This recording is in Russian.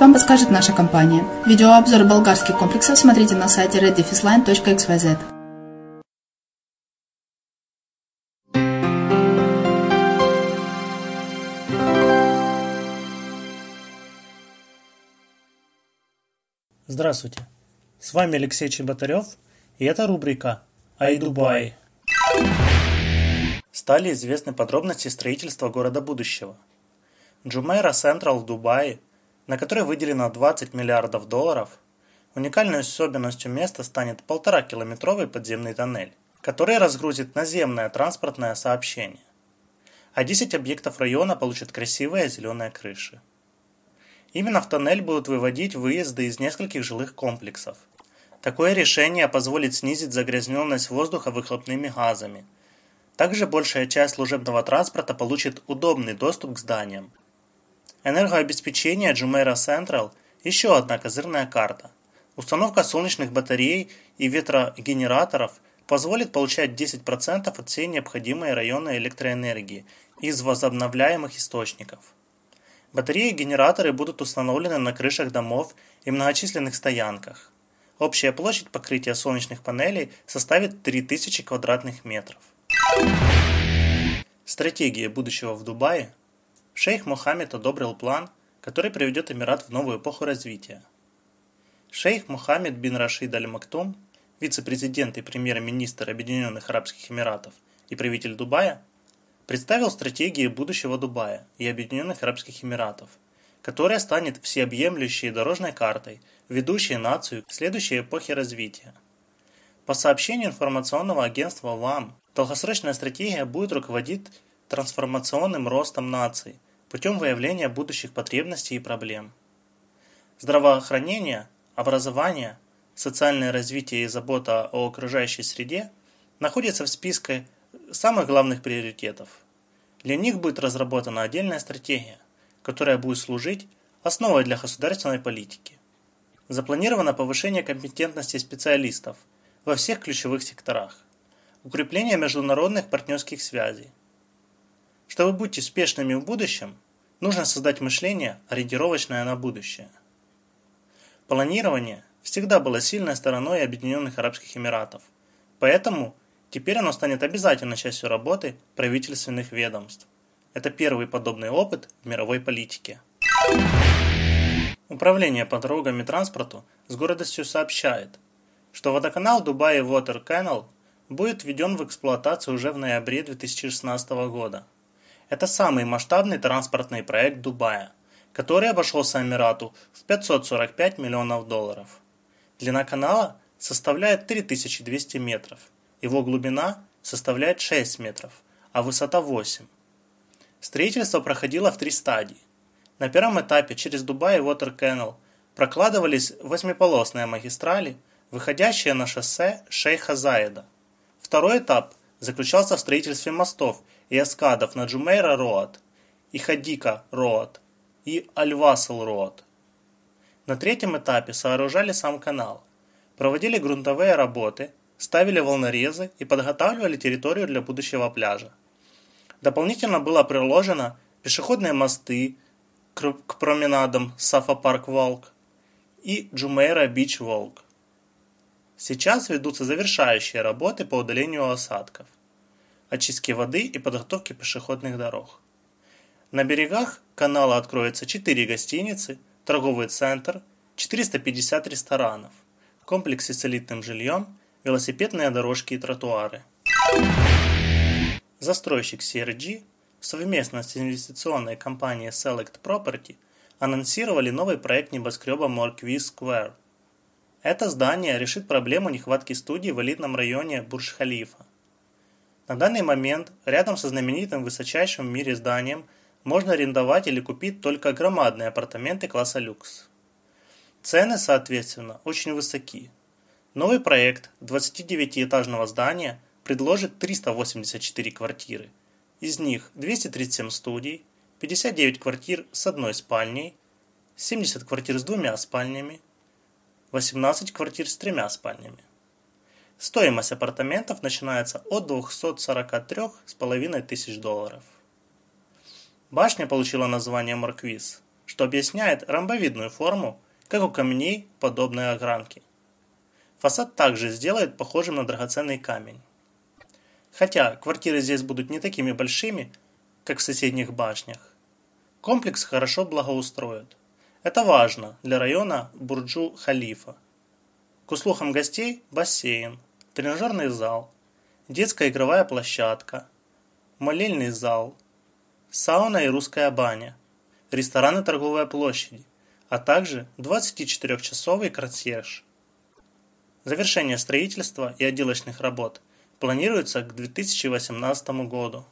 вам подскажет наша компания. Видеообзор болгарских комплексов смотрите на сайте reddefisline.xyz. Здравствуйте, с вами Алексей Чеботарев, и это рубрика «Ай Дубай». стали известны подробности строительства города будущего. Джумейра Централ в Дубае, на который выделено 20 миллиардов долларов, уникальной особенностью места станет полтора-километровый подземный тоннель, который разгрузит наземное транспортное сообщение. А 10 объектов района получат красивые зеленые крыши. Именно в тоннель будут выводить выезды из нескольких жилых комплексов. Такое решение позволит снизить загрязненность воздуха выхлопными газами. Также большая часть служебного транспорта получит удобный доступ к зданиям. Энергообеспечение Jumeirah Central – еще одна козырная карта. Установка солнечных батарей и ветрогенераторов позволит получать 10% от всей необходимой районной электроэнергии из возобновляемых источников. Батареи и генераторы будут установлены на крышах домов и многочисленных стоянках. Общая площадь покрытия солнечных панелей составит 3000 квадратных метров. Стратегия будущего в Дубае. Шейх Мухаммед одобрил план, который приведет Эмират в новую эпоху развития. Шейх Мухаммед бин Рашид Аль-Мактум, вице-президент и премьер-министр Объединенных Арабских Эмиратов и правитель Дубая, представил стратегии будущего Дубая и Объединенных Арабских Эмиратов, которая станет всеобъемлющей дорожной картой, ведущей нацию к следующей эпохе развития. По сообщению информационного агентства ВАМ, долгосрочная стратегия будет руководить трансформационным ростом наций путем выявления будущих потребностей и проблем. Здравоохранение, образование, социальное развитие и забота о окружающей среде находятся в списке самых главных приоритетов. Для них будет разработана отдельная стратегия, которая будет служить основой для государственной политики. Запланировано повышение компетентности специалистов во всех ключевых секторах, укрепление международных партнерских связей. Чтобы быть успешными в будущем, нужно создать мышление, ориентировочное на будущее. Планирование всегда было сильной стороной Объединенных Арабских Эмиратов, поэтому – Теперь оно станет обязательной частью работы правительственных ведомств. Это первый подобный опыт в мировой политике. Управление по дорогам и транспорту с гордостью сообщает, что водоканал Dubai Water Canal будет введен в эксплуатацию уже в ноябре 2016 года. Это самый масштабный транспортный проект Дубая, который обошелся Эмирату в 545 миллионов долларов. Длина канала составляет 3200 метров – его глубина составляет 6 метров, а высота 8. Строительство проходило в три стадии. На первом этапе через Дубай и Water Canal прокладывались восьмиполосные магистрали, выходящие на шоссе Шейха Заеда. Второй этап заключался в строительстве мостов и эскадов на Джумейра Роад и Хадика Роад и Аль-Васл Роад. На третьем этапе сооружали сам канал, проводили грунтовые работы – ставили волнорезы и подготавливали территорию для будущего пляжа. Дополнительно было приложено пешеходные мосты к променадам Сафа Парк Волк и Джумейра Бич Волк. Сейчас ведутся завершающие работы по удалению осадков, очистке воды и подготовке пешеходных дорог. На берегах канала откроется 4 гостиницы, торговый центр, 450 ресторанов, комплексы с элитным жильем – велосипедные дорожки и тротуары. Застройщик CRG совместно с инвестиционной компанией Select Property анонсировали новый проект небоскреба Morquis Square. Это здание решит проблему нехватки студий в элитном районе Бурж-Халифа. На данный момент рядом со знаменитым высочайшим в мире зданием можно арендовать или купить только громадные апартаменты класса люкс. Цены, соответственно, очень высоки. Новый проект 29-этажного здания предложит 384 квартиры. Из них 237 студий, 59 квартир с одной спальней, 70 квартир с двумя спальнями, 18 квартир с тремя спальнями. Стоимость апартаментов начинается от 243,5 тысяч долларов. Башня получила название Марквиз, что объясняет ромбовидную форму, как у камней подобной огранки. Фасад также сделает похожим на драгоценный камень. Хотя квартиры здесь будут не такими большими, как в соседних башнях. Комплекс хорошо благоустроят. Это важно для района Бурджу-Халифа. К услугам гостей – бассейн, тренажерный зал, детская игровая площадка, молельный зал, сауна и русская баня, ресторан и торговая площади, а также 24-часовый консьерж. Завершение строительства и отделочных работ планируется к 2018 году.